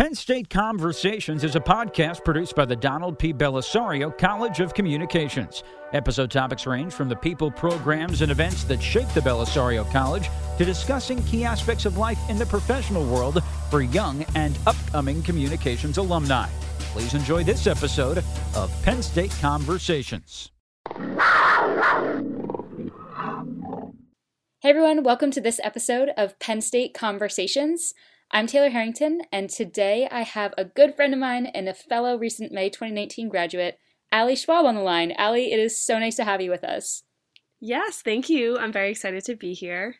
Penn State Conversations is a podcast produced by the Donald P. Bellisario College of Communications. Episode topics range from the people, programs, and events that shape the Bellisario College to discussing key aspects of life in the professional world for young and upcoming communications alumni. Please enjoy this episode of Penn State Conversations. Hey everyone, welcome to this episode of Penn State Conversations. I'm Taylor Harrington, and today I have a good friend of mine and a fellow recent May 2019 graduate, Ali Schwab, on the line. Ali, it is so nice to have you with us. Yes, thank you. I'm very excited to be here.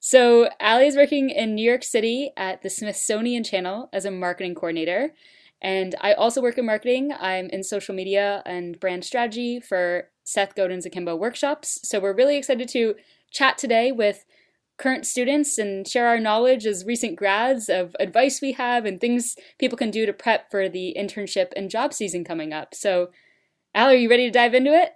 So, Ali is working in New York City at the Smithsonian Channel as a marketing coordinator. And I also work in marketing. I'm in social media and brand strategy for Seth Godin's Akimbo workshops. So, we're really excited to chat today with current students and share our knowledge as recent grads of advice we have and things people can do to prep for the internship and job season coming up. So, Al, are you ready to dive into it?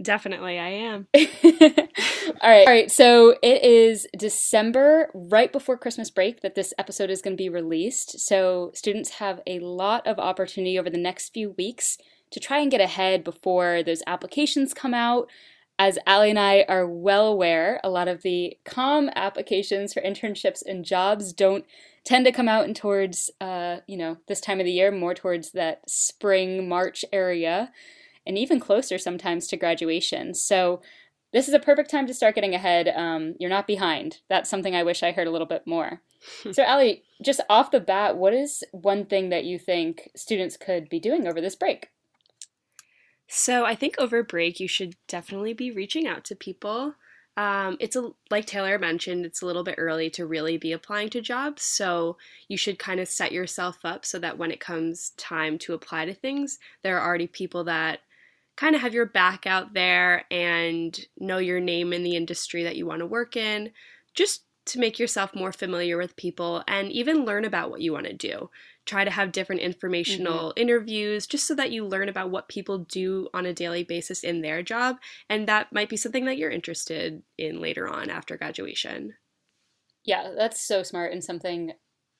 Definitely, I am. all right. All right. So it is December, right before Christmas break, that this episode is going to be released. So students have a lot of opportunity over the next few weeks to try and get ahead before those applications come out, as Ali and I are well aware, a lot of the COM applications for internships and jobs don't tend to come out in towards, uh, you know, this time of the year, more towards that spring, March area, and even closer sometimes to graduation. So this is a perfect time to start getting ahead. Um, you're not behind. That's something I wish I heard a little bit more. so, Ali, just off the bat, what is one thing that you think students could be doing over this break? So I think over break you should definitely be reaching out to people. Um, it's a like Taylor mentioned, it's a little bit early to really be applying to jobs, so you should kind of set yourself up so that when it comes time to apply to things, there are already people that kind of have your back out there and know your name in the industry that you want to work in. Just to make yourself more familiar with people and even learn about what you want to do. Try to have different informational mm-hmm. interviews just so that you learn about what people do on a daily basis in their job. And that might be something that you're interested in later on after graduation. Yeah, that's so smart and something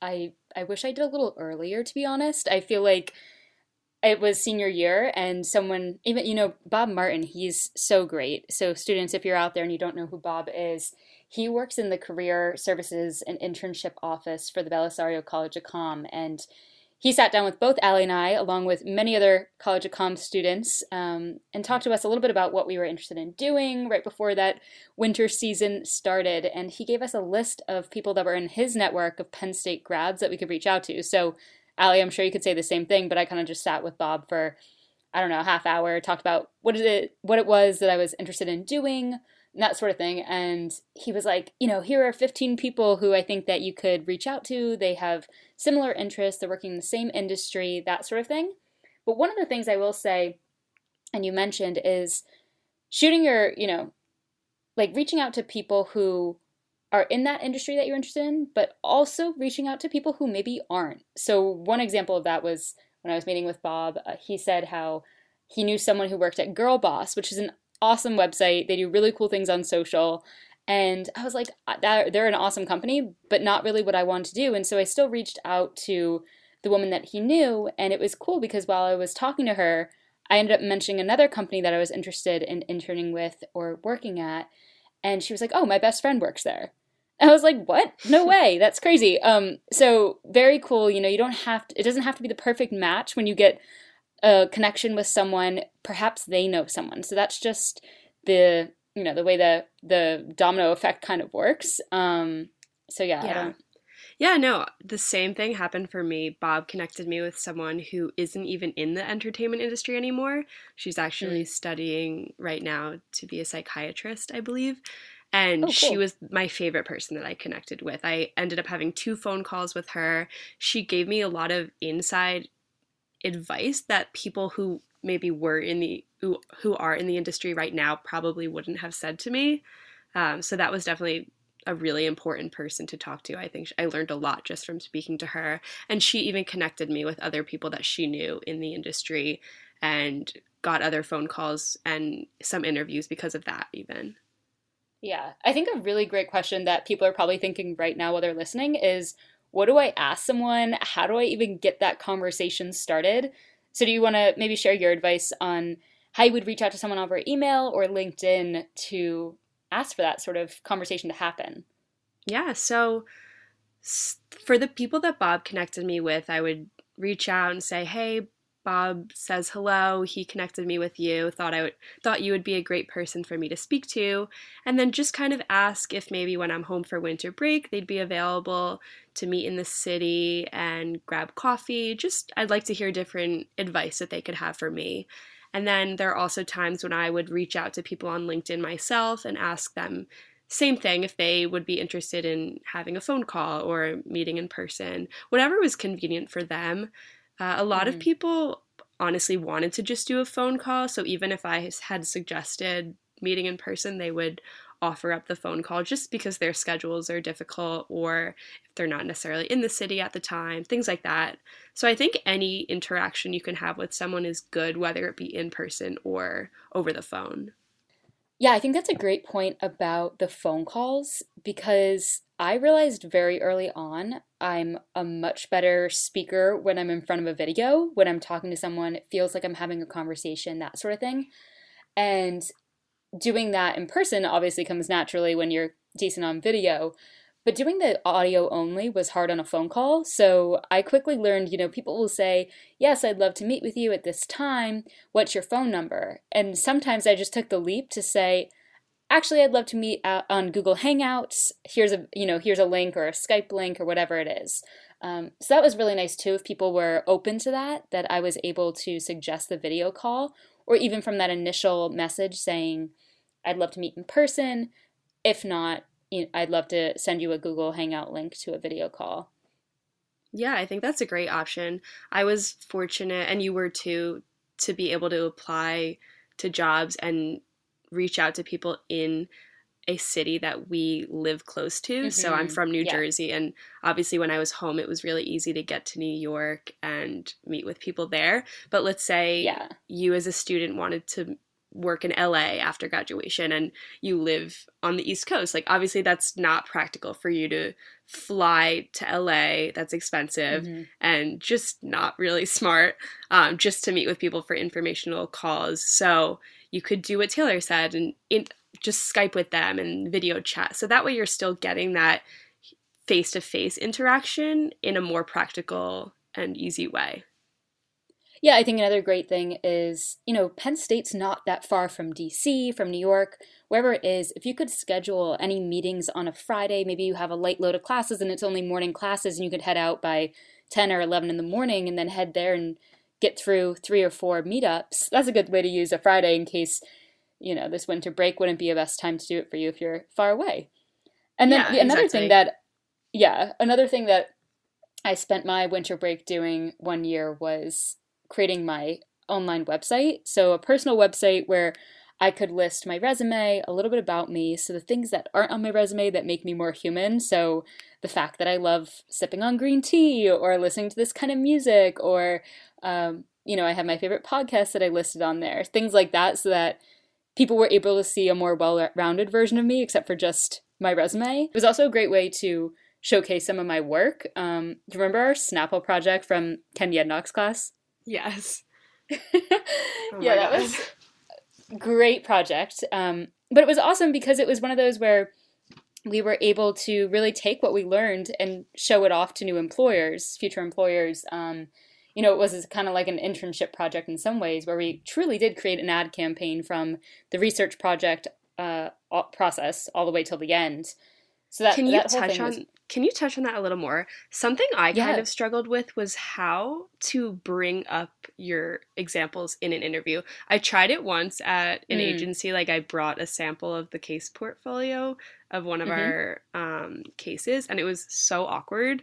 I I wish I did a little earlier to be honest. I feel like it was senior year and someone even you know Bob Martin, he's so great. So students if you're out there and you don't know who Bob is, he works in the Career Services and Internship Office for the Bellisario College of Com, and he sat down with both Ali and I, along with many other College of Com students, um, and talked to us a little bit about what we were interested in doing right before that winter season started. And he gave us a list of people that were in his network of Penn State grads that we could reach out to. So, Ali, I'm sure you could say the same thing, but I kind of just sat with Bob for, I don't know, a half hour, talked about what is it, what it was that I was interested in doing, that sort of thing. And he was like, you know, here are 15 people who I think that you could reach out to. They have similar interests, they're working in the same industry, that sort of thing. But one of the things I will say, and you mentioned, is shooting your, you know, like reaching out to people who are in that industry that you're interested in, but also reaching out to people who maybe aren't. So, one example of that was when I was meeting with Bob, uh, he said how he knew someone who worked at Girl Boss, which is an awesome website. They do really cool things on social. And I was like, uh, they're an awesome company, but not really what I wanted to do. And so I still reached out to the woman that he knew. And it was cool because while I was talking to her, I ended up mentioning another company that I was interested in interning with or working at. And she was like, oh, my best friend works there. I was like, what? No way. That's crazy. Um, so very cool. You know, you don't have to, it doesn't have to be the perfect match when you get a connection with someone, perhaps they know someone. So that's just the you know the way the the domino effect kind of works. Um, so yeah, yeah. Yeah, no, the same thing happened for me. Bob connected me with someone who isn't even in the entertainment industry anymore. She's actually mm. studying right now to be a psychiatrist, I believe. And oh, cool. she was my favorite person that I connected with. I ended up having two phone calls with her. She gave me a lot of inside advice that people who maybe were in the who, who are in the industry right now probably wouldn't have said to me. Um, so that was definitely a really important person to talk to. I think I learned a lot just from speaking to her, and she even connected me with other people that she knew in the industry, and got other phone calls and some interviews because of that. Even. Yeah, I think a really great question that people are probably thinking right now while they're listening is what do I ask someone? How do I even get that conversation started? So, do you want to maybe share your advice on how you would reach out to someone over email or LinkedIn to ask for that sort of conversation to happen? Yeah. So, for the people that Bob connected me with, I would reach out and say, "Hey, Bob says hello. He connected me with you. Thought I would thought you would be a great person for me to speak to, and then just kind of ask if maybe when I'm home for winter break, they'd be available to meet in the city and grab coffee. Just I'd like to hear different advice that they could have for me. And then there are also times when I would reach out to people on LinkedIn myself and ask them same thing if they would be interested in having a phone call or meeting in person, whatever was convenient for them. Uh, a lot mm-hmm. of people honestly wanted to just do a phone call. So even if I had suggested meeting in person, they would offer up the phone call just because their schedules are difficult or if they're not necessarily in the city at the time, things like that. So I think any interaction you can have with someone is good, whether it be in person or over the phone. Yeah, I think that's a great point about the phone calls because I realized very early on I'm a much better speaker when I'm in front of a video, when I'm talking to someone, it feels like I'm having a conversation, that sort of thing. And doing that in person obviously comes naturally when you're decent on video. But doing the audio only was hard on a phone call. So I quickly learned, you know, people will say, Yes, I'd love to meet with you at this time. What's your phone number? And sometimes I just took the leap to say, Actually, I'd love to meet on Google Hangouts. Here's a, you know, here's a link or a Skype link or whatever it is. Um, so that was really nice too. If people were open to that, that I was able to suggest the video call, or even from that initial message saying, I'd love to meet in person. If not, I'd love to send you a Google Hangout link to a video call. Yeah, I think that's a great option. I was fortunate, and you were too, to be able to apply to jobs and reach out to people in a city that we live close to. Mm-hmm. So I'm mm-hmm. from New yeah. Jersey, and obviously, when I was home, it was really easy to get to New York and meet with people there. But let's say yeah. you, as a student, wanted to work in LA after graduation and you live on the East Coast. Like, obviously, that's not practical for you to fly to LA. That's expensive mm-hmm. and just not really smart um, just to meet with people for informational calls. So, you could do what Taylor said and just Skype with them and video chat. So that way, you're still getting that face to face interaction in a more practical and easy way. Yeah, I think another great thing is, you know, Penn State's not that far from DC, from New York, wherever it is. If you could schedule any meetings on a Friday, maybe you have a light load of classes and it's only morning classes and you could head out by 10 or 11 in the morning and then head there and get through three or four meetups. That's a good way to use a Friday in case, you know, this winter break wouldn't be a best time to do it for you if you're far away. And then yeah, another exactly. thing that, yeah, another thing that I spent my winter break doing one year was creating my online website. So, a personal website where I could list my resume, a little bit about me, so the things that aren't on my resume that make me more human. So, the fact that I love sipping on green tea or listening to this kind of music, or, um, you know, I have my favorite podcast that I listed on there, things like that, so that people were able to see a more well rounded version of me, except for just my resume. It was also a great way to showcase some of my work. Um, do you remember our Snapple project from Ken Yednock's class? Yes. oh yeah, that was great project. Um, but it was awesome because it was one of those where we were able to really take what we learned and show it off to new employers, future employers. Um, you know, it was kind of like an internship project in some ways where we truly did create an ad campaign from the research project uh, process all the way till the end. So that can you that touch on was... can you touch on that a little more? Something I yeah. kind of struggled with was how to bring up your examples in an interview. I tried it once at an mm. agency, like I brought a sample of the case portfolio of one of mm-hmm. our um, cases, and it was so awkward.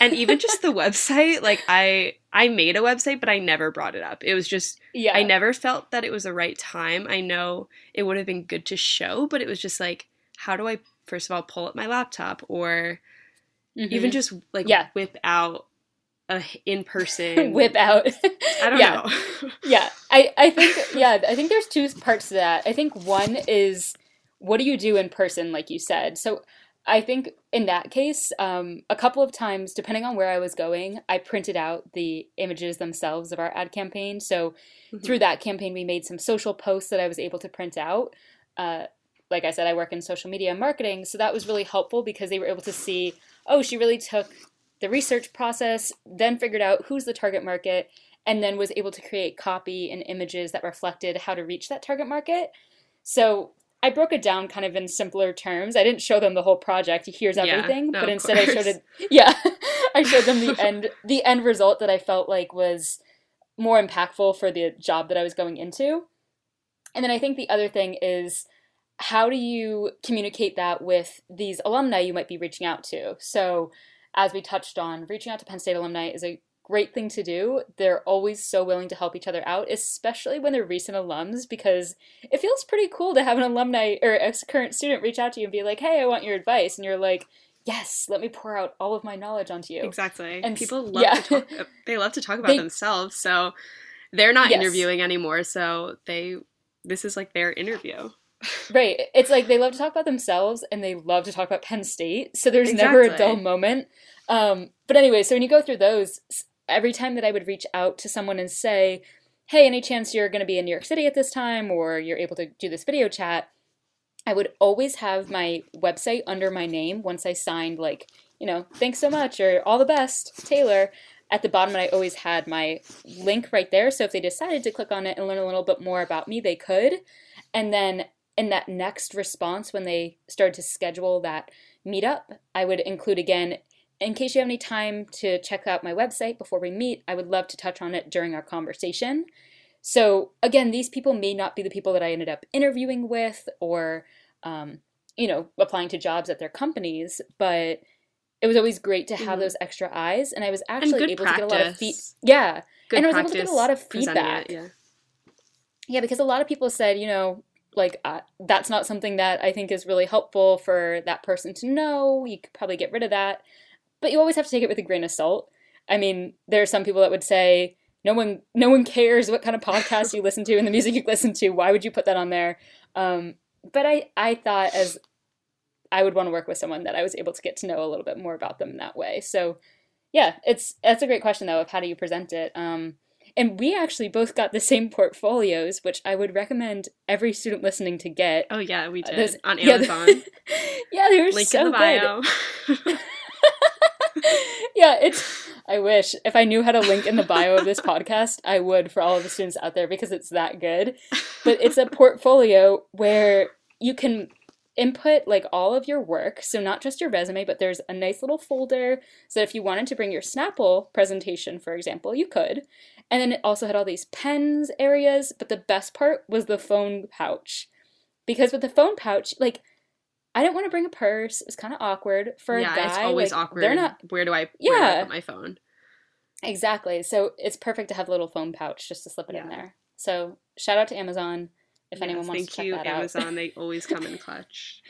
and even just the website like i i made a website but i never brought it up it was just yeah i never felt that it was the right time i know it would have been good to show but it was just like how do i first of all pull up my laptop or mm-hmm. even just like yeah. whip out a in person whip out. I don't yeah. know. yeah. I, I think yeah, I think there's two parts to that. I think one is what do you do in person, like you said. So I think in that case, um, a couple of times, depending on where I was going, I printed out the images themselves of our ad campaign. So mm-hmm. through that campaign, we made some social posts that I was able to print out. Uh, like I said, I work in social media marketing, so that was really helpful because they were able to see, oh, she really took the research process, then figured out who's the target market, and then was able to create copy and images that reflected how to reach that target market. So I broke it down kind of in simpler terms. I didn't show them the whole project. Here's everything, yeah, no, but instead course. I showed it. Yeah, I showed them the end the end result that I felt like was more impactful for the job that I was going into. And then I think the other thing is how do you communicate that with these alumni you might be reaching out to? So, as we touched on, reaching out to Penn State alumni is a great thing to do. They're always so willing to help each other out, especially when they're recent alums, because it feels pretty cool to have an alumni or a current student reach out to you and be like, hey, I want your advice. And you're like, yes, let me pour out all of my knowledge onto you. Exactly. And people love yeah. to talk, uh, they love to talk about they, themselves. So they're not yes. interviewing anymore. So they, this is like their interview. Right. It's like they love to talk about themselves and they love to talk about Penn State. So there's exactly. never a dull moment. Um, but anyway, so when you go through those, every time that I would reach out to someone and say, hey, any chance you're going to be in New York City at this time or you're able to do this video chat, I would always have my website under my name once I signed, like, you know, thanks so much or all the best, Taylor. At the bottom, I always had my link right there. So if they decided to click on it and learn a little bit more about me, they could. And then in that next response, when they started to schedule that meetup, I would include again in case you have any time to check out my website before we meet, I would love to touch on it during our conversation. So, again, these people may not be the people that I ended up interviewing with or, um, you know, applying to jobs at their companies, but it was always great to have mm-hmm. those extra eyes. And I was actually able practice. to get a lot of feedback. Yeah. Good and I was able to get a lot of feedback. It, yeah. yeah, because a lot of people said, you know, like uh, that's not something that I think is really helpful for that person to know. You could probably get rid of that but you always have to take it with a grain of salt. I mean, there are some people that would say, no one, no one cares what kind of podcast you listen to and the music you listen to. Why would you put that on there? Um, but I, I thought as I would want to work with someone that I was able to get to know a little bit more about them that way. So, yeah, it's that's a great question though of how do you present it. Um, and we actually both got the same portfolios, which I would recommend every student listening to get. Oh yeah, we did uh, on Amazon. Yeah, yeah they were Link so in the bio. good. yeah, it's. I wish if I knew how to link in the bio of this podcast, I would for all of the students out there because it's that good. But it's a portfolio where you can input like all of your work, so not just your resume, but there's a nice little folder so if you wanted to bring your Snapple presentation, for example, you could. And then it also had all these pens areas, but the best part was the phone pouch. Because with the phone pouch, like I didn't want to bring a purse. It's kind of awkward for yeah, a guy. it's always like, awkward. They're not. Where do I? Yeah. Where do I put my phone? Exactly. So it's perfect to have a little phone pouch just to slip it yeah. in there. So shout out to Amazon if yes, anyone wants to check you, that Amazon. out. Amazon. they always come in clutch.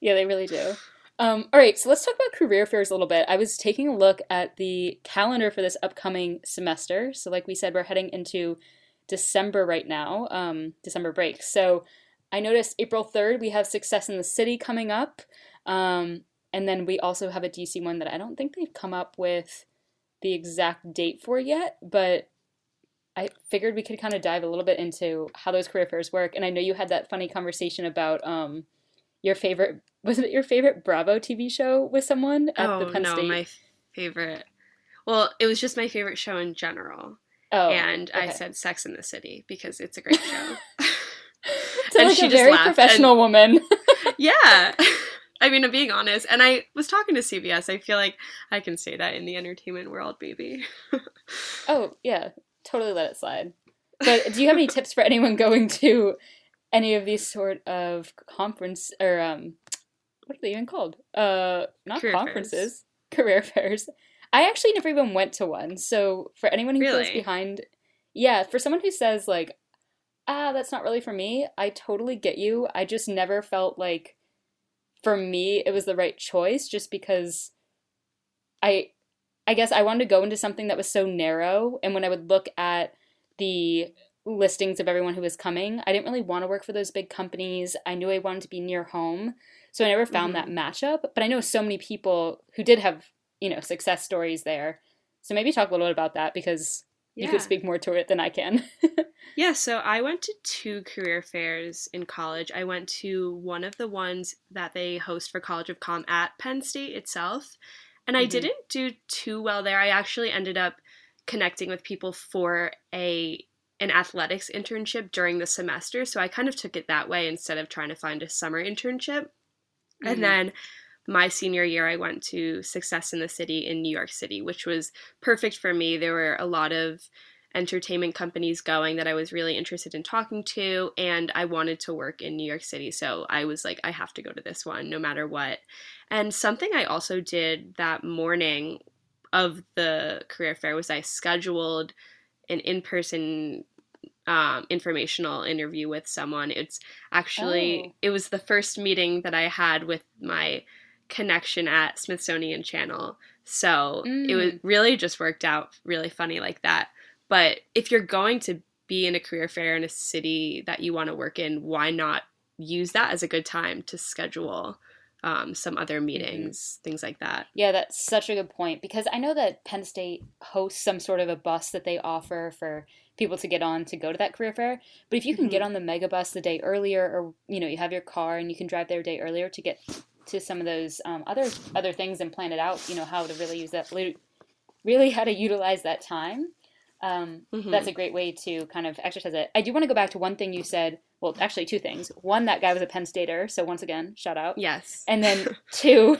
yeah, they really do. Um, all right, so let's talk about career fairs a little bit. I was taking a look at the calendar for this upcoming semester. So, like we said, we're heading into December right now, um, December break. So, I noticed April 3rd, we have Success in the City coming up. Um, and then we also have a DC one that I don't think they've come up with the exact date for yet, but I figured we could kind of dive a little bit into how those career fairs work. And I know you had that funny conversation about um, your favorite, was it your favorite Bravo TV show with someone at oh, the Penn no, State? my favorite. Well, it was just my favorite show in general. Oh, and okay. I said Sex in the City because it's a great show. to and like she a very professional and, woman. yeah. I mean, I'm being honest. And I was talking to CBS. I feel like I can say that in the entertainment world, baby. oh, yeah. Totally let it slide. But do you have any tips for anyone going to any of these sort of conference or um what are they even called? Uh not career conferences, fairs. career fairs. I actually never even went to one. So for anyone who really? feels behind yeah, for someone who says like ah, that's not really for me. I totally get you. I just never felt like for me it was the right choice just because I I guess I wanted to go into something that was so narrow and when I would look at the listings of everyone who was coming, I didn't really want to work for those big companies. I knew I wanted to be near home. So I never found Mhm. that matchup, but I know so many people who did have, you know, success stories there. So maybe talk a little bit about that because you could speak more to it than I can. Yeah, so I went to two career fairs in college. I went to one of the ones that they host for College of Com at Penn State itself. And I Mhm. didn't do too well there. I actually ended up connecting with people for a an athletics internship during the semester, so I kind of took it that way instead of trying to find a summer internship. Mhm. And then my senior year, I went to Success in the City in New York City, which was perfect for me. There were a lot of entertainment companies going that I was really interested in talking to, and I wanted to work in New York City. So I was like, I have to go to this one no matter what. And something I also did that morning of the career fair was I scheduled an in person um, informational interview with someone. It's actually, Oh. it was the first meeting that I had with my connection at Smithsonian Channel. So it was Mm. really just worked out really funny like that. But if you're going to be in a career fair in a city that you want to work in, why not use that as a good time to schedule um, some other meetings, things like that? Yeah, that's such a good point because I know that Penn State hosts some sort of a bus that they offer for people to get on to go to that career fair. But if you can get Mhm. on the mega bus the day earlier, or you know, you have your car and you can drive there a day earlier to get to some of those um, other other things and plan it out, you know, how to really use that, really how to utilize that time. Um, Mhm. That's a great way to kind of exercise it. I do want to go back to one thing you said. Well, actually, two things. One, that guy was a Penn Stater, so once again, shout out. Yes. And then two,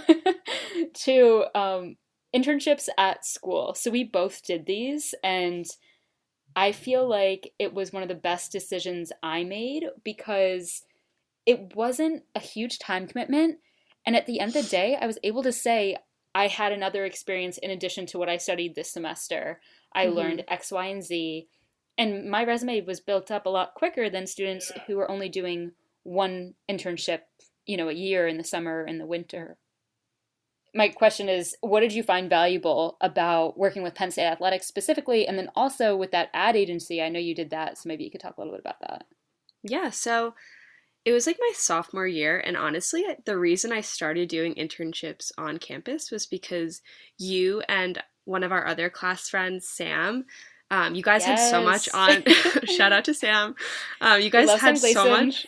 two um, internships at school. So we both did these, and I feel like it was one of the best decisions I made because it wasn't a huge time commitment. And at the end of the day, I was able to say I had another experience in addition to what I studied this semester. I Mhm. learned X, Y, and Z. And my resume was built up a lot quicker than students who were only doing one internship, you know, a year in the summer and the winter. My question is, what did you find valuable about working with Penn State Athletics specifically, and then also with that ad agency? I know you did that, so maybe you could talk a little bit about that. Yeah, so it was like my sophomore year, and honestly, the reason I started doing internships on campus was because you and one of our other class friends, Sam, um, you guys had so much on. shout out to Sam. Um, you guys had so much.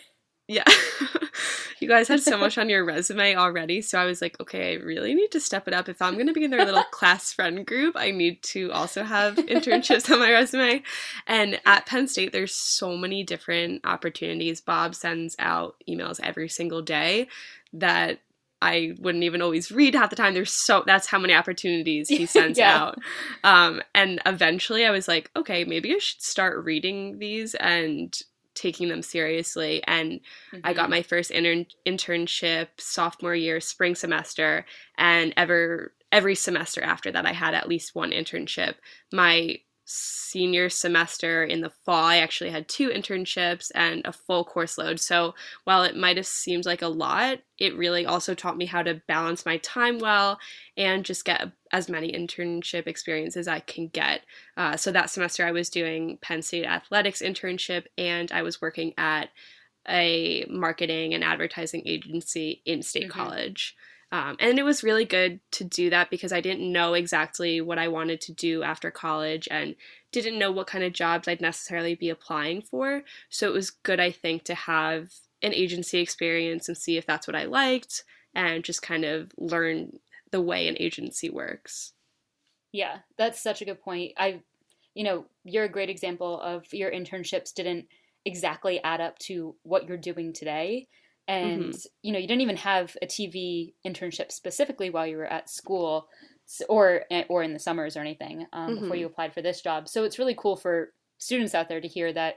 Yeah. you guys had so much on your resume already. So I was like, okay, I really need to step it up. If I'm going to be in their little class friend group, I need to also have internships on my resume. And at Penn State, there's so many different opportunities. Bob sends out emails every single day that I wouldn't even always read half the time. There's so that's how many opportunities he sends Yeah. out. Um, and eventually I was like, okay, maybe I should start reading these and taking them seriously. And I got mm-hmm. my first intern- internship sophomore year, spring semester, and ever every semester after that, I had at least one internship. My senior semester in the fall, I actually had two internships and a full course load. So while it might have seemed like a lot, it really also taught me how to balance my time well and just get as many internship experiences I can get. Uh, so that semester, I was doing Penn State athletics internship and I was working at a marketing and advertising agency in State Mhm. College. Um, and it was really good to do that because I didn't know exactly what I wanted to do after college and didn't know what kind of jobs I'd necessarily be applying for. So it was good, I think, to have an agency experience and see if that's what I liked and just kind of learn the way an agency works. Yeah, that's such a good point. I, you know, you're a great example of your internships didn't exactly add up to what you're doing today. And, you know, you didn't even have a TV internship specifically while you were at school or eh, or in the summers or anything um, before Mhm. you applied for this job. So it's really cool for students out there to hear that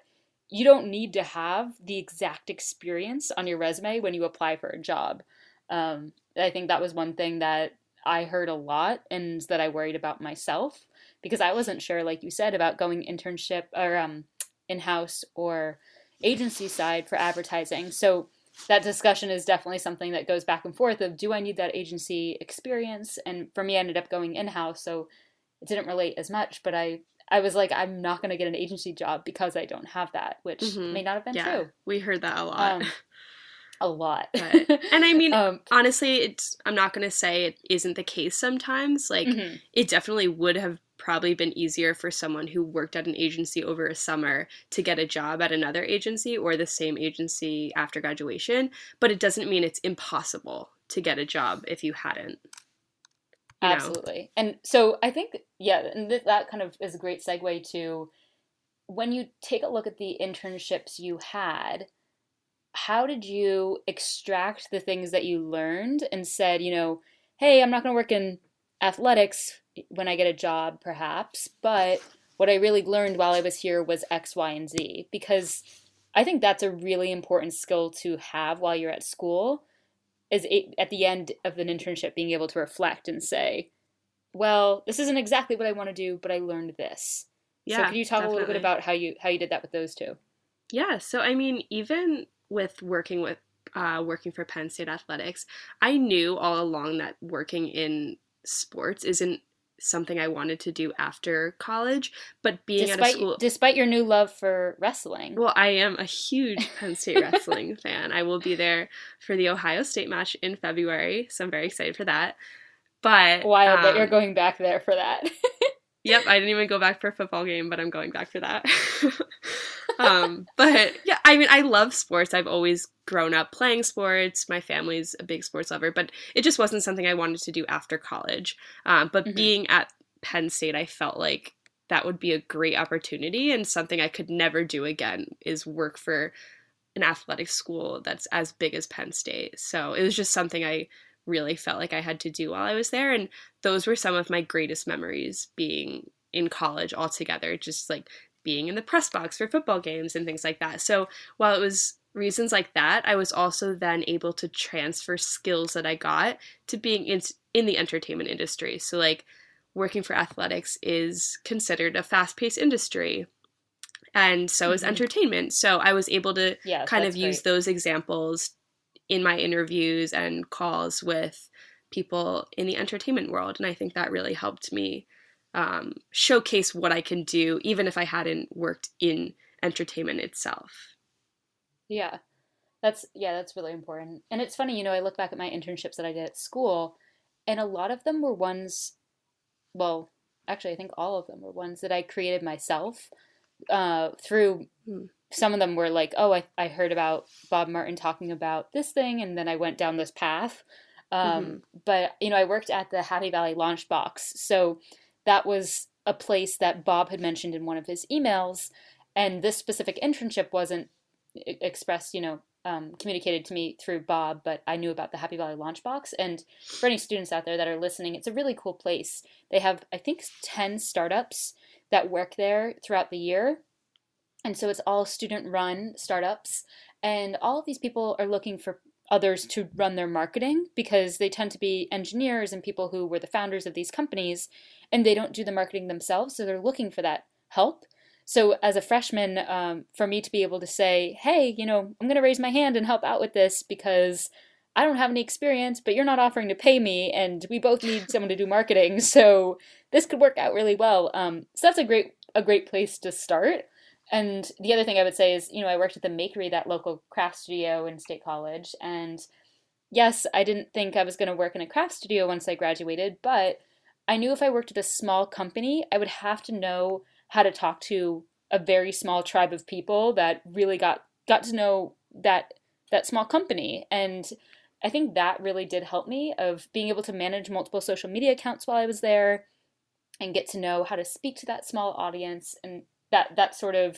you don't need to have the exact experience on your resume when you apply for a job. Um, I think that was one thing that I heard a lot and that I worried about myself because I wasn't sure, like you said, about going internship or um, in house or agency side for advertising. So that discussion is definitely something that goes back and forth of do I need that agency experience? And for me, I ended up going in house, so it didn't relate as much. But I, I was like, I'm not going to get an agency job because I don't have that, which Mhm. may not have been yeah, true. we heard that a lot. Um, a lot. But, and I mean, um, honestly, it's I'm not going to say it isn't the case sometimes. Like mm-hmm. it definitely would have probably been easier for someone who worked at an agency over a summer to get a job at another agency or the same agency after graduation, but it doesn't mean it's impossible to get a job if you hadn't. You Absolutely. Know? And so I think yeah, and th- that kind of is a great segue to when you take a look at the internships you had, how did you extract the things that you learned and said, you know, hey, I'm not going to work in athletics when I get a job, perhaps, but what I really learned while I was here was X, Y, and Z because I think that's a really important skill to have while you're at school. Is at the end of an internship being able to reflect and say, well, this isn't exactly what I want to do, but I learned this. Yeah, so could you talk definitely. a little bit about how you how you did that with those two? Yeah, so I mean, even with working with uh, working for Penn State Athletics, I knew all along that working in sports isn't something I wanted to do after college, but being despite, at a school despite your new love for wrestling. Well, I am a huge Penn State wrestling fan. I will be there for the Ohio State match in February, so I'm very excited for that. But wild um, that you're um, going back there for that. yep, I didn't even go back for a football game, but I'm going back for that. um, but yeah, I mean, I love sports. I've always grown up playing sports. My family's a big sports lover, but it just wasn't something I wanted to do after college. Um, but mm-hmm. being at Penn State, I felt like that would be a great opportunity and something I could never do again is work for an athletic school that's as big as Penn State. So it was just something I really felt like I had to do while I was there. And those were some of my greatest memories being in college altogether, just like being in the press box for football games and things like that. So while it was reasons like that, I was also then able to transfer skills that I got to being in, in the entertainment industry. So, like, working for athletics is considered a fast paced industry. And so mm-hmm. is entertainment. So I was able to yes, kind of use great. those examples in my interviews and calls with people in the entertainment world. And I think that really helped me um, showcase what I can do, even if I hadn't worked in entertainment itself. Yeah. That's yeah, that's really important. And it's funny, you know, I look back at my internships that I did at school and a lot of them were ones well, actually I think all of them were ones that I created myself uh, through hmm. some of them were like, oh, I, I heard about Bob Martin talking about this thing, and then I went down this path. Um, mm-hmm. But, you know, I worked at the Happy Valley Launch Box. So that was a place that Bob had mentioned in one of his emails. And this specific internship wasn't expressed, you know, um, communicated to me through Bob, but I knew about the Happy Valley Launch Box. And for any students out there that are listening, it's a really cool place. They have, I think, 10 startups that work there throughout the year. And so it's all student run startups. And all of these people are looking for others to run their marketing because they tend to be engineers and people who were the founders of these companies and they don't do the marketing themselves. So they're looking for that help. So as a freshman, um, for me to be able to say, hey, you know, I'm going to raise my hand and help out with this because I don't have any experience, but you're not offering to pay me, and we both need someone to do marketing, so this could work out really well. Um, so that's a great a great place to start. And the other thing I would say is, you know, I worked at the Makery, that local craft studio in State College, and yes, I didn't think I was going to work in a craft studio once I graduated, but I knew if I worked at a small company, I would have to know how to talk to a very small tribe of people that really got got to know that that small company. And I think that really did help me of being able to manage multiple social media accounts while I was there and get to know how to speak to that small audience and that that sort of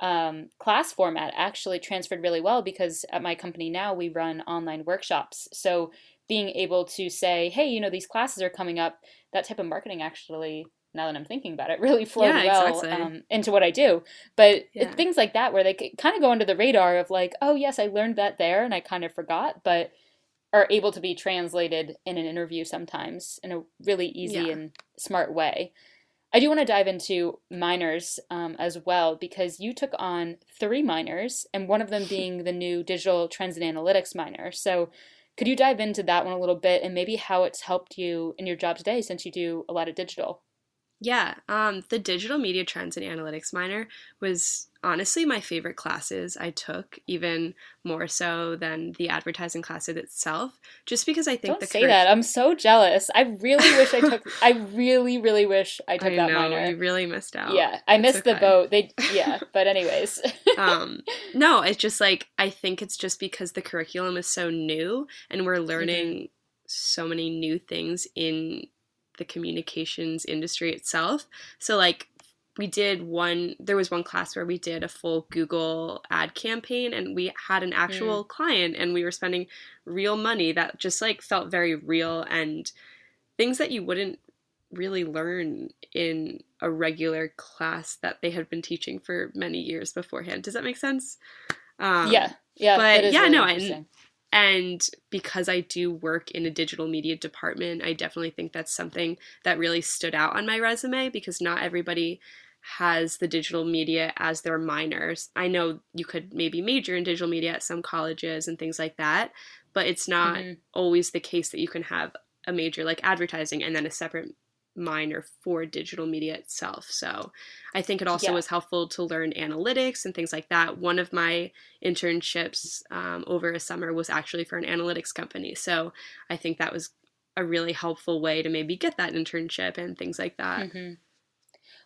um, class format actually transferred really well because at my company now we run online workshops so being able to say hey you know these classes are coming up that type of marketing actually now that I'm thinking about it, really flowed yeah, well exactly. um, into what I do. But yeah. things like that, where they kind of go under the radar of like, oh, yes, I learned that there and I kind of forgot, but are able to be translated in an interview sometimes in a really easy yeah. and smart way. I do want to dive into minors um, as well because you took on three minors, and one of them being the new digital trends and analytics minor. So, could you dive into that one a little bit and maybe how it's helped you in your job today since you do a lot of digital? Yeah, um, the digital media trends and analytics minor was honestly my favorite classes I took, even more so than the advertising class itself. Just because I think Don't the say that. I'm so jealous. I really wish I took. I really, really wish I took I that know minor. you really missed out. Yeah, I It's missed the boat. They yeah, but anyways. um no it's just like i think it's just because the curriculum is so new and we're learning so many new things in the communications industry itself so like we did one there was one class where we did a full google ad campaign and we had an actual client and we were spending real money that just like felt very real and things that you wouldn't really learn in a regular class that they had been teaching for many years beforehand. Does that make sense? Um, yeah, yeah. but yeah, really no, and-. And because I do work in a digital media department, I definitely think that's something that really stood out on my resume because not everybody has the digital media as their minors. I know you could maybe major in digital media at some colleges and things like that, but it's not Mhm. always the case that you can have a major like advertising and then a separate minor for digital media itself. So I think it also Yeah. was helpful to learn analytics and things like that. One of my internships um, over a summer was actually for an analytics company. So I think that was a really helpful way to maybe get that internship and things like that. hmm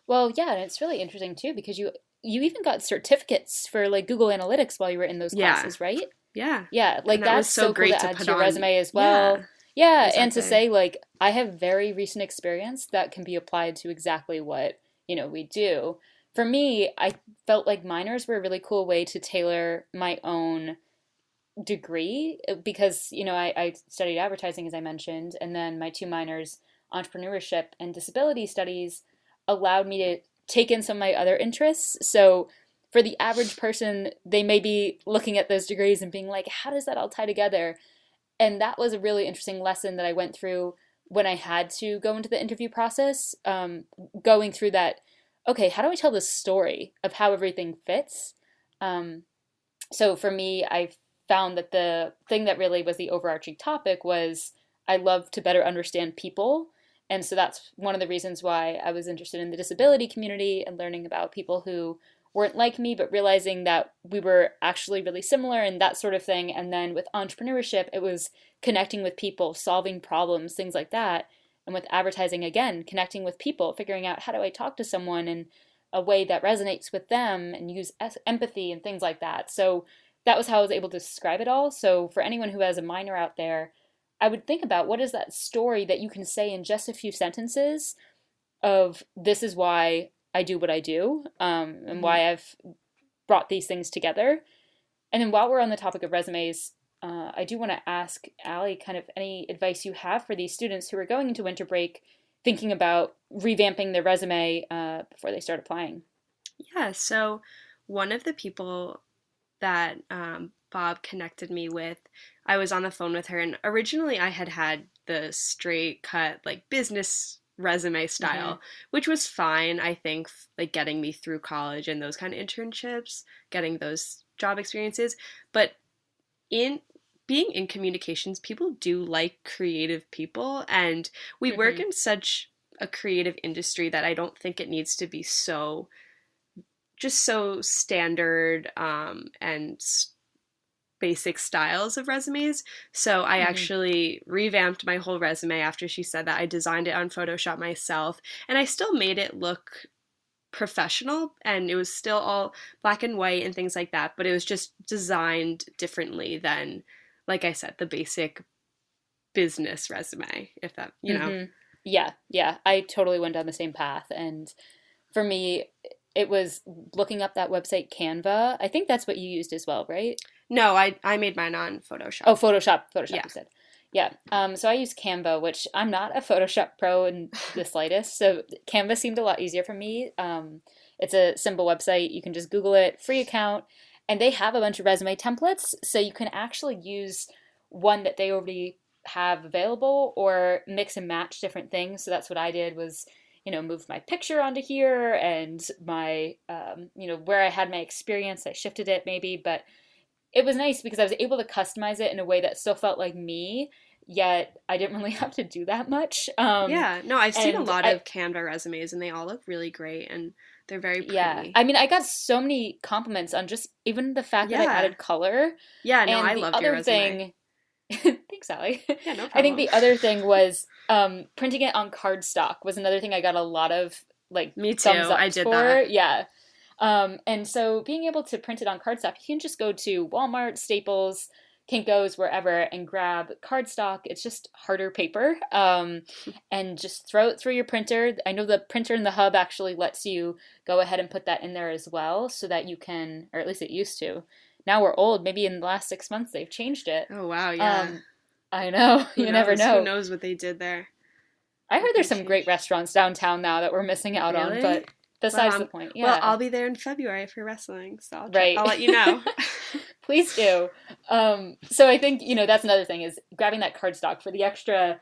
Well, yeah, and it's really interesting too because you you even got certificates for like Google Analytics while you were in those Yeah. classes, right? Yeah. Yeah, like that was that's so so, cool great to to add put to your on- resume as well. Yeah. Yeah, and to say like I have very recent experience that can be applied to exactly what, you know, we do. For me, I felt like minors were a really cool way to tailor my own degree uh, because, you know, I, I studied advertising as I mentioned, and then my two minors, entrepreneurship and disability studies, allowed me to take in some of my other interests. So for the average person, they may be looking at those degrees and being like, how does that all tie together? And that was a really interesting lesson that I went through when I had to go into the interview process. Um, going through that, okay, how do I tell the story of how everything fits? Um, so for me, I found that the thing that really was the overarching topic was I love to better understand people. And so that's one of the reasons why I was interested in the disability community and learning about people who weren't like me, but realizing that we were actually really similar and that sort of thing. And then with entrepreneurship, it was connecting with people, solving problems, things like that. And with advertising, again, connecting with people, figuring out how do I talk to someone in a way that resonates with them and use empathy and things like that. So that was how I was able to describe it all. So for anyone who has a minor out there, I would think about what is that story that you can say in just a few sentences of this is why I do what I do um, and why I've brought these things together. And then while we're on the topic of resumes, uh, I do want to ask Ali kind of any advice you have for these students who are going into winter break thinking about revamping their resume uh, before they start applying. Yeah, so one of the people that um, Bob connected me with, I was on the phone with her, and originally I had had the straight cut, like business resume style, which was fine, I think, like getting me through college and those kind of internships, getting those job experiences. But in being in communications, people do like creative people, and we work Mhm. in such a creative industry that I don't think it needs to be so just so standard um, and s- basic styles of resumes. So I Mhm. actually revamped my whole resume after she said that. I designed it on Photoshop myself, and I still made it look professional and it was still all black and white and things like that but it was just designed differently than like i said the basic business resume if that you know Mhm. Yeah, yeah. I totally went down the same path. And for me, it was looking up that website Canva. I think that's what you used as well, right? No i i made mine on photoshop Oh, Photoshop. Photoshop, Yeah. you said. Yeah. Um, so I use Canva, which I'm not a Photoshop pro in the slightest. So Canva seemed a lot easier for me. Um, it's a simple website. You can just Google it, free account, and they have a bunch of resume templates. So you can actually use one that they already have available or mix and match different things. So that's what I did was, you know, move my picture onto here and my, um, you know, where I had my experience, I shifted it maybe, but it was nice because I was able to customize it in a way that still felt like me yet I didn't really have to do that much. Um, yeah, no, I've seen a lot I- of Canva resumes and they all look really great and they're very pretty. Yeah, I mean, I got so many compliments on just even the fact that I added color. yeah, no, and I love your resume. thing. Thanks, Ali. Yeah, no problem. I think the other thing was um, printing it on cardstock was another thing I got a lot of like Me too, I did for. that. Yeah. Um, and so being able to print it on cardstock, you can just go to Walmart, Staples, Kinko's, wherever, and grab cardstock. It's just harder paper, um, and just throw it through your printer. I know the printer in the hub actually lets you go ahead and put that in there as well, so that you can, or at least it used to. Now we're old. Maybe in the last six months they've changed it. Oh wow, yeah. Um, I know. Who you never know. Who knows what they did there? I heard there's some great restaurants downtown now that we're missing out on, but besides Well, the point, yeah. Well, I'll be there in February for wrestling, so I'll, Right. I'll let you know. Please do. Um, so I think you know that's another thing is grabbing that cardstock for the extra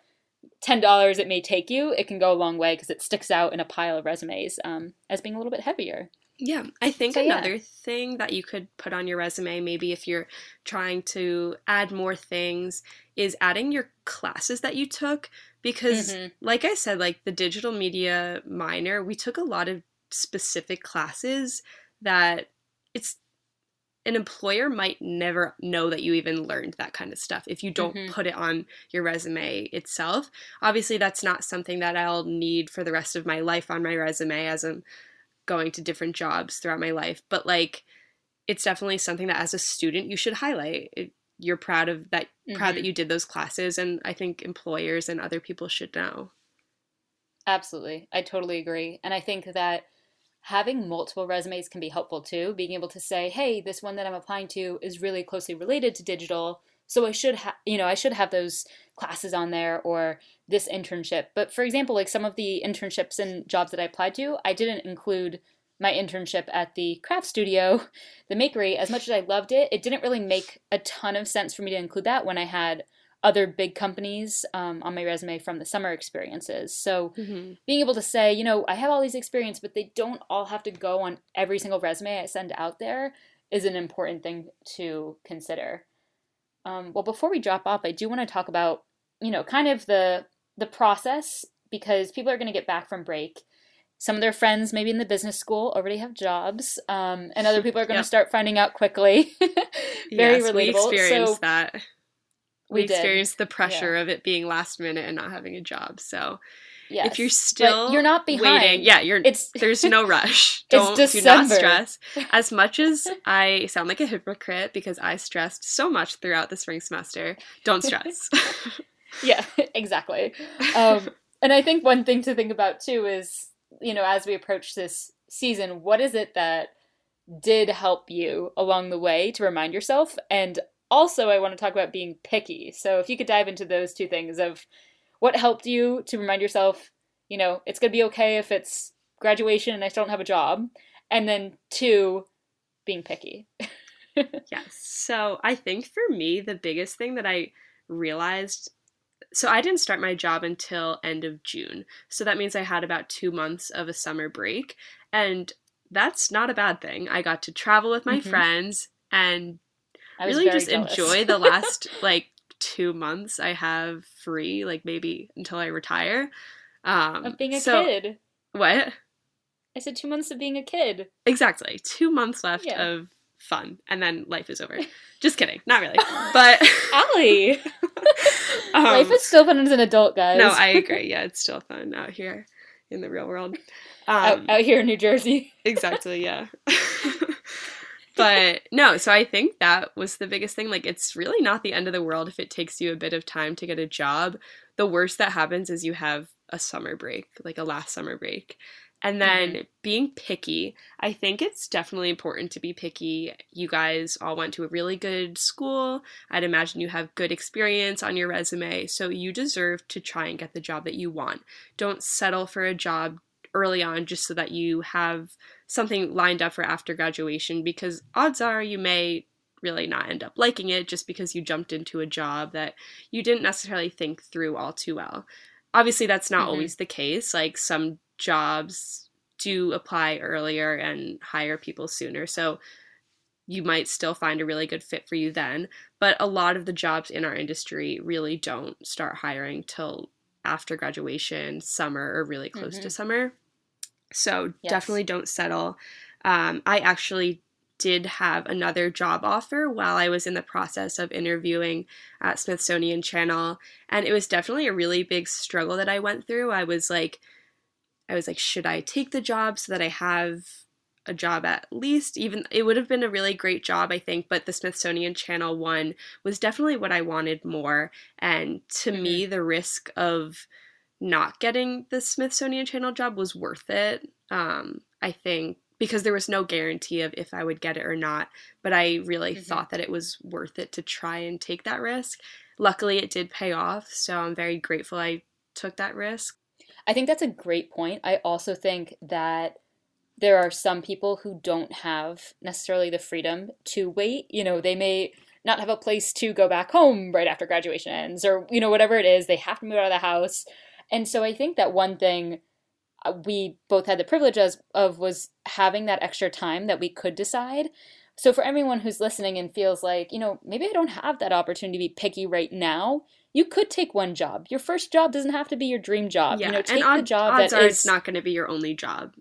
ten dollars it may take you. It can go a long way because it sticks out in a pile of resumes um, as being a little bit heavier. Yeah, I think So, yeah. another thing that you could put on your resume, maybe if you're trying to add more things, is adding your classes that you took. Because, Mhm. like I said, like the digital media minor, we took a lot of specific classes that it's an employer might never know that you even learned that kind of stuff if you don't Mhm. put it on your resume itself. Obviously, that's not something that I'll need for the rest of my life on my resume as I'm going to different jobs throughout my life, but like it's definitely something that as a student you should highlight. It, you're proud of that proud that Mhm. you did those classes and I think employers and other people should know. Absolutely. I totally agree. And I think that having multiple resumes can be helpful too. Being able to say, hey, this one that I'm applying to is really closely related to digital. So I should have, you know, I should have those classes on there or this internship. But for example, like some of the internships and jobs that I applied to, I didn't include my internship at the craft studio, the makery. As much as I loved it, it didn't really make a ton of sense for me to include that when I had other big companies um, on my resume from the summer experiences. So Mm-hmm. being able to say, you know, I have all these experience, but they don't all have to go on every single resume I send out there is an important thing to consider. Um, well, before we drop off, I do want to talk about, you know, kind of the the process because people are going to get back from break. Some of their friends, maybe in the business school, already have jobs, um, and other people are going to Yep. start finding out quickly. Very yes, relatable. We experienced so that. We experienced the pressure of it being last minute and not having a job. So yes, if you're still you're not behind. waiting, yeah, you're it's there's no rush. It's Don't do not stress. As much as I sound like a hypocrite because I stressed so much throughout the spring semester, don't stress. yeah exactly um, and i think one thing to think about too is you know as we approach this season what is it that did help you along the way to remind yourself and also i want to talk about being picky so if you could dive into those two things of what helped you to remind yourself you know it's going to be okay if it's graduation and i still don't have a job and then two being picky yes. So I think for me, the biggest thing that I realized so I didn't start my job until end of June. So that means I had about two months of a summer break. And that's not a bad thing. I got to travel with my Mhm. friends and I really just jealous. enjoy the last like two months I have free, like maybe until I retire. Um, of being a so- kid What? i said two months of being a kid Exactly. Two months left Yeah. of fun, and then life is over. Just kidding. Not really. But Ali! um, Life is still fun as an adult, guys. no, I agree. Yeah, it's still fun out here in the real world. out, Um, out here in New Jersey. exactly. Yeah. But no, so I think that was the biggest thing. Like, it's really not the end of the world if it takes you a bit of time to get a job. The worst that happens is you have a summer break, like a last summer break. And then mm-hmm. being picky, I think it's definitely important to be picky. You guys all went to a really good school. I'd imagine you have good experience on your resume. So you deserve to try and get the job that you want. Don't settle for a job early on just so that you have something lined up for after graduation because odds are you may really not end up liking it just because you jumped into a job that you didn't necessarily think through all too well. Obviously, that's not Mhm. always the case. Like some jobs do apply earlier and hire people sooner. So you might still find a really good fit for you then. But a lot of the jobs in our industry really don't start hiring till after graduation, summer, or really close mm-hmm. to summer. So yes. definitely don't settle. Um, I actually did have another job offer while I was in the process of interviewing at Smithsonian Channel. And it was definitely a really big struggle that I went through. I was like, I was like, should I take the job so that I have a job at least even it would have been a really great job i think but the smithsonian channel one was definitely what i wanted more and to mm-hmm. me the risk of not getting the smithsonian channel job was worth it um, i think because there was no guarantee of if i would get it or not but i really mm-hmm. thought that it was worth it to try and take that risk luckily it did pay off so i'm very grateful i took that risk i think that's a great point i also think that there are some people who don't have necessarily the freedom to wait. You know, they may not have a place to go back home right after graduation ends, or, you know, whatever it is, they have to move out of the house. And so I think that one thing uh, we both had the privilege of, of was having that extra time that we could decide. So for everyone who's listening and feels like, you know, maybe I don't have that opportunity to be picky right now, you could take one job. Your first job doesn't have to be your dream job. Yeah, you know, take and the job odds that are is, it's not going to be your only job.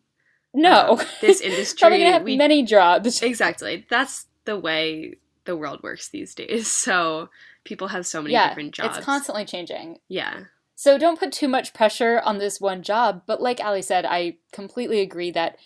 No, um, this industry probably gonna have we, many jobs. Exactly, that's the way the world works these days. So people have so many yeah, different jobs. It's constantly changing. Yeah. So don't put too much pressure on this one job. But like Ali said, I completely agree that,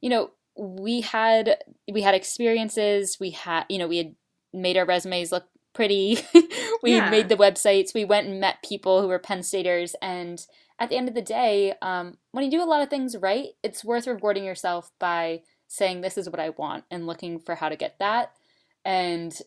you know, we had we had experiences. We had you know we had made our resumes look pretty. we yeah. made the websites. We went and met people who were Penn Staters and at the end of the day, um, when you do a lot of things right, it's worth rewarding yourself by saying, This is what I want, and looking for how to get that. And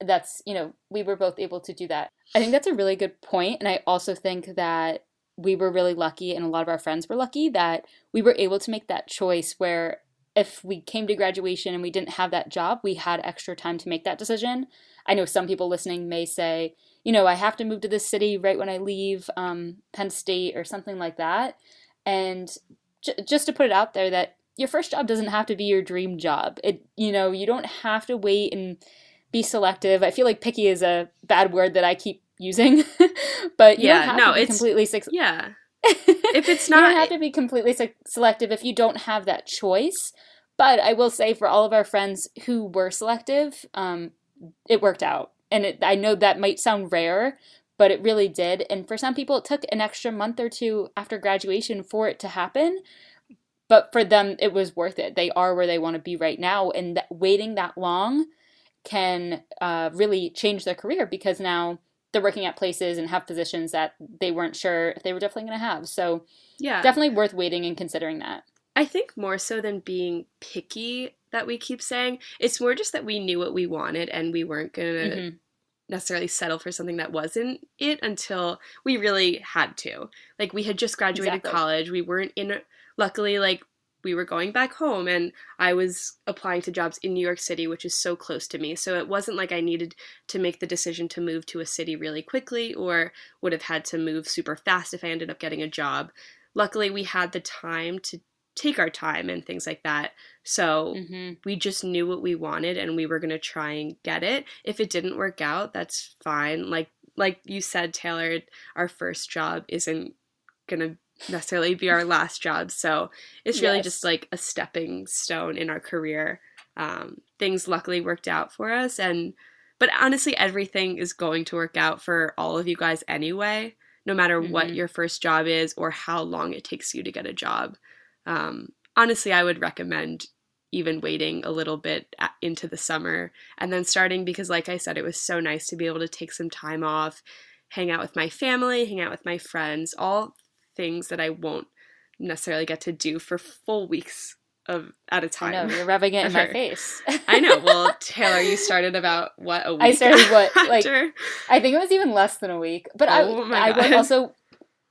that's, you know, we were both able to do that. I think that's a really good point, And I also think that we were really lucky, and a lot of our friends were lucky that we were able to make that choice where if we came to graduation and we didn't have that job, we had extra time to make that decision. I know some people listening may say, you know, I have to move to this city right when I leave um, Penn State or something like that. And j- just to put it out there that your first job doesn't have to be your dream job. It, you know, you don't have to wait and be selective. I feel like picky is a bad word that I keep using, but yeah, no, it's, completely six. Yeah. if it's not, you don't have to be completely se- selective if you don't have that choice. But I will say, for all of our friends who were selective, um, it worked out and it, I know that might sound rare, but it really did. And for some people, it took an extra month or two after graduation for it to happen. But for them, it was worth it. They are where they want to be right now. And that waiting that long can uh, really change their career because now they're working at places and have positions that they weren't sure if they were definitely going to have. So, yeah, definitely worth waiting and considering that. I think more so than being picky that we keep saying, it's more just that we knew what we wanted and we weren't going to mm-hmm. necessarily settle for something that wasn't it until we really had to. Like we had just graduated exactly. college, we weren't in luckily like we were going back home and I was applying to jobs in New York City, which is so close to me. So it wasn't like I needed to make the decision to move to a city really quickly or would have had to move super fast if I ended up getting a job. Luckily, we had the time to take our time and things like that. So mm-hmm. we just knew what we wanted and we were going to try and get it. If it didn't work out, that's fine. Like like you said Taylor, our first job isn't going to necessarily be our last job. So it's really yes. just like a stepping stone in our career. Um, things luckily worked out for us and but honestly everything is going to work out for all of you guys anyway no matter mm-hmm. what your first job is or how long it takes you to get a job um, honestly, I would recommend even waiting a little bit into the summer and then starting because, like I said, it was so nice to be able to take some time off, hang out with my family, hang out with my friends, all things that I won't necessarily get to do for full weeks of at a time. I know, you're rubbing it in my face. I know. Well, Taylor, you started about what a week. I started what like I think it was even less than a week. But oh I I also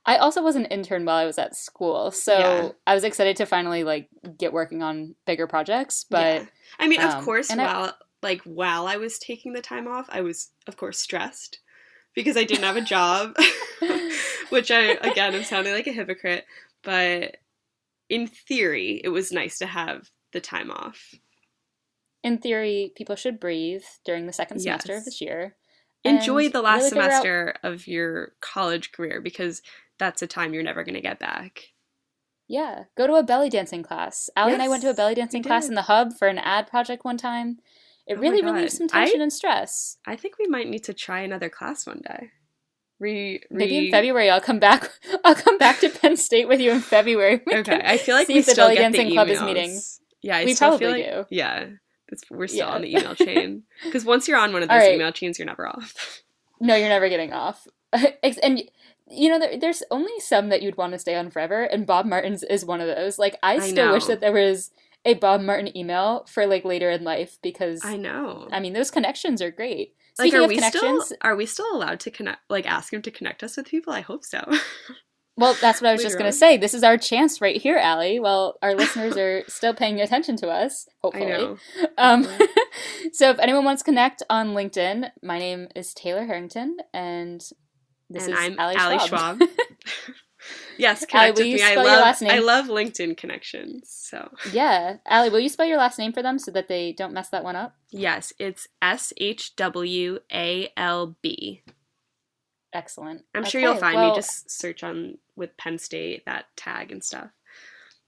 I also was an intern while I was at school, so yeah. I was excited to finally like get working on bigger projects. But yeah. I mean, of um, course, while I, like while I was taking the time off, I was of course stressed because I didn't have a job, which I again am sounding like a hypocrite. But in theory, it was nice to have the time off. in theory, people should breathe during the second semester Yes. of this year. Enjoy the last really figure out- semester of your college career because that's a time you're never going to get back. Yeah, go to a belly dancing class. Ali and I went to a belly dancing class in the hub for an ad project one time. It Oh really relieves some I- tension and stress. I think we might need to try another class one day. Re, Maybe in February I'll come back. I'll come back to Penn State with you in February. We Okay, I feel like we the still get the dancing club is emails. meeting. Yeah, I We still feel probably like, do. Yeah, we're still Yeah. on the email chain because once you're on one of those right. email chains, you're never off. No, you're never getting off. And you know, there, there's only some that you'd want to stay on forever, and Bob Martin's is one of those. Like, I I still wish that there was a Bob Martin email for like later in life because I know. I, mean those connections are great. like, Speaking are we connections, still are we still allowed to connect? Like, ask him to connect us with people? I hope so. well, that's what I was just gonna say. This is our chance right here, Ali. Well, our listeners are still paying attention to us. I Hopefully, know. Um, so if anyone wants to connect on LinkedIn, my name is Taylor Harrington, and this and is I'm Ali Ali Schwab. Yes, connect will with me. I love? I love LinkedIn connections. So yeah, Ali, will you spell your last name for them so that they don't mess that one up? yes, it's S H W A L B. Excellent. I'm sure you'll find well, me. Just search on with Penn State that tag and stuff.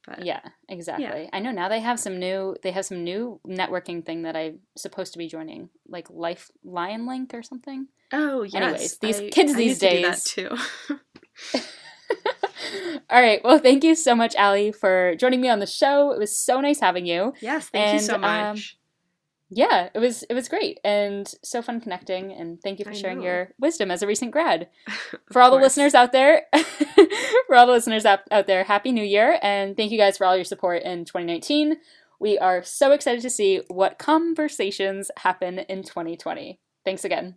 But yeah, exactly. I know now they have some new they have some new networking thing that I'm supposed to be joining, like Life Lion Link or something. oh yes, Anyways, these I- kids I these need to do that days- too. All right. Well, thank you so much, Ali, for joining me on the show. It was so nice having you. yes, thank you so And, um, much. Yeah, it was it was great and so fun connecting. And thank you for I sharing know. your wisdom as a recent grad. For all the listeners out there, for all the listeners out, out there, happy New Year and thank you guys for all your support in 2019. We are so excited to see what conversations happen in 2020. Thanks again.